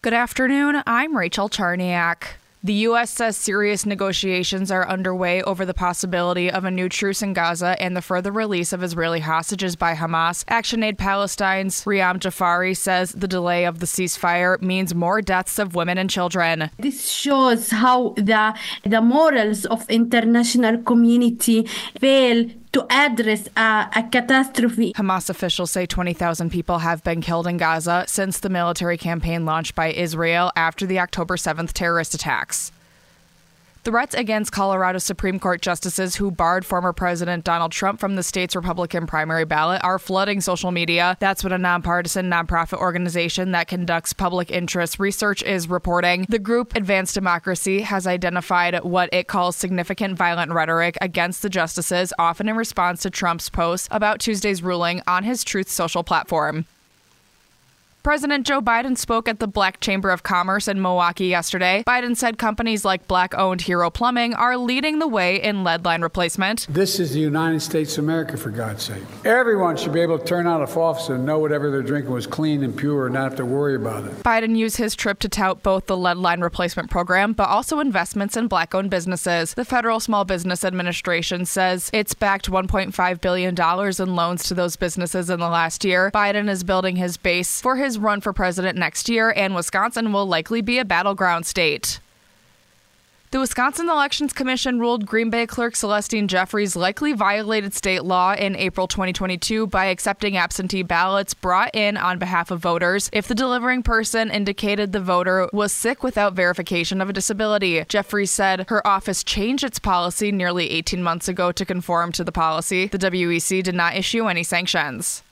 Good afternoon. I'm Rachel Charniak. The U.S. says serious negotiations are underway over the possibility of a new truce in Gaza and the further release of Israeli hostages by Hamas. Action Aid Palestine's Riham Jafari says the delay of the ceasefire means more deaths of women and children. This shows how the the morals of international community fail to address a, a, catastrophe. Hamas officials say 20,000 people have been killed in Gaza since the military campaign launched by Israel after the October 7th terrorist attacks. Threats against Colorado Supreme Court justices who barred former President Donald Trump from the state's Republican primary ballot are flooding social media. That's what a nonpartisan nonprofit organization that conducts public interest research is reporting. The group Advance Democracy has identified what it calls significant violent rhetoric against the justices, often in response to Trump's posts about Tuesday's ruling on his Truth Social platform. President Joe Biden spoke at the Black Chamber of Commerce in Milwaukee yesterday. Biden said companies like black owned Hero Plumbing are leading the way in lead line replacement. This is the United States of America, for God's sake. Everyone should be able to turn out a faucet and know whatever they're drinking was clean and pure and not have to worry about it. Biden used his trip to tout both the lead line replacement program, but also investments in black owned businesses. The Federal Small Business Administration says it's backed $1.5 billion in loans to those businesses in the last year. Biden is building his base for his run for president next year, and Wisconsin will likely be a battleground state. The Wisconsin Elections Commission ruled Green Bay clerk Celestine Jeffreys likely violated state law in April 2022 by accepting absentee ballots brought in on behalf of voters if the delivering person indicated the voter was sick without verification of a disability. Jeffreys said her office changed its policy nearly 18 months ago to conform to the policy. The WEC did not issue any sanctions.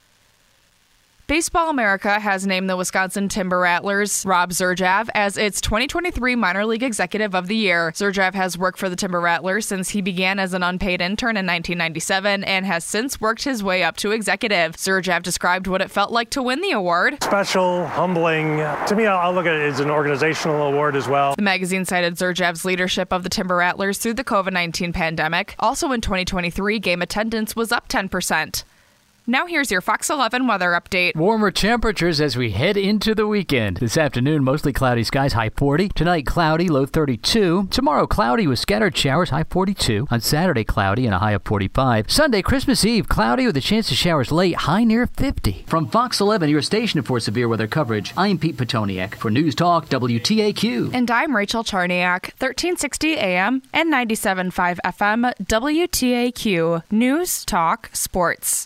Baseball America has named the Wisconsin Timber Rattlers Rob Zerjav as its 2023 Minor League Executive of the Year. Zerjav has worked for the Timber Rattlers since he began as an unpaid intern in 1997 and has since worked his way up to executive. Zerjav described what it felt like to win the award. Special, humbling. To me, I'll look at it as an organizational award as well. The magazine cited Zerjav's leadership of the Timber Rattlers through the COVID 19 pandemic. Also in 2023, game attendance was up 10%. Now here's your Fox 11 weather update. Warmer temperatures as we head into the weekend. This afternoon, mostly cloudy skies, high 40. Tonight, cloudy, low 32. Tomorrow, cloudy with scattered showers, high 42. On Saturday, cloudy and a high of 45. Sunday, Christmas Eve, cloudy with a chance of showers late, high near 50. From Fox 11, your station for severe weather coverage, I'm Pete Petoniak for News Talk WTAQ. And I'm Rachel Charniak, 1360 AM and 97.5 FM WTAQ. News Talk Sports.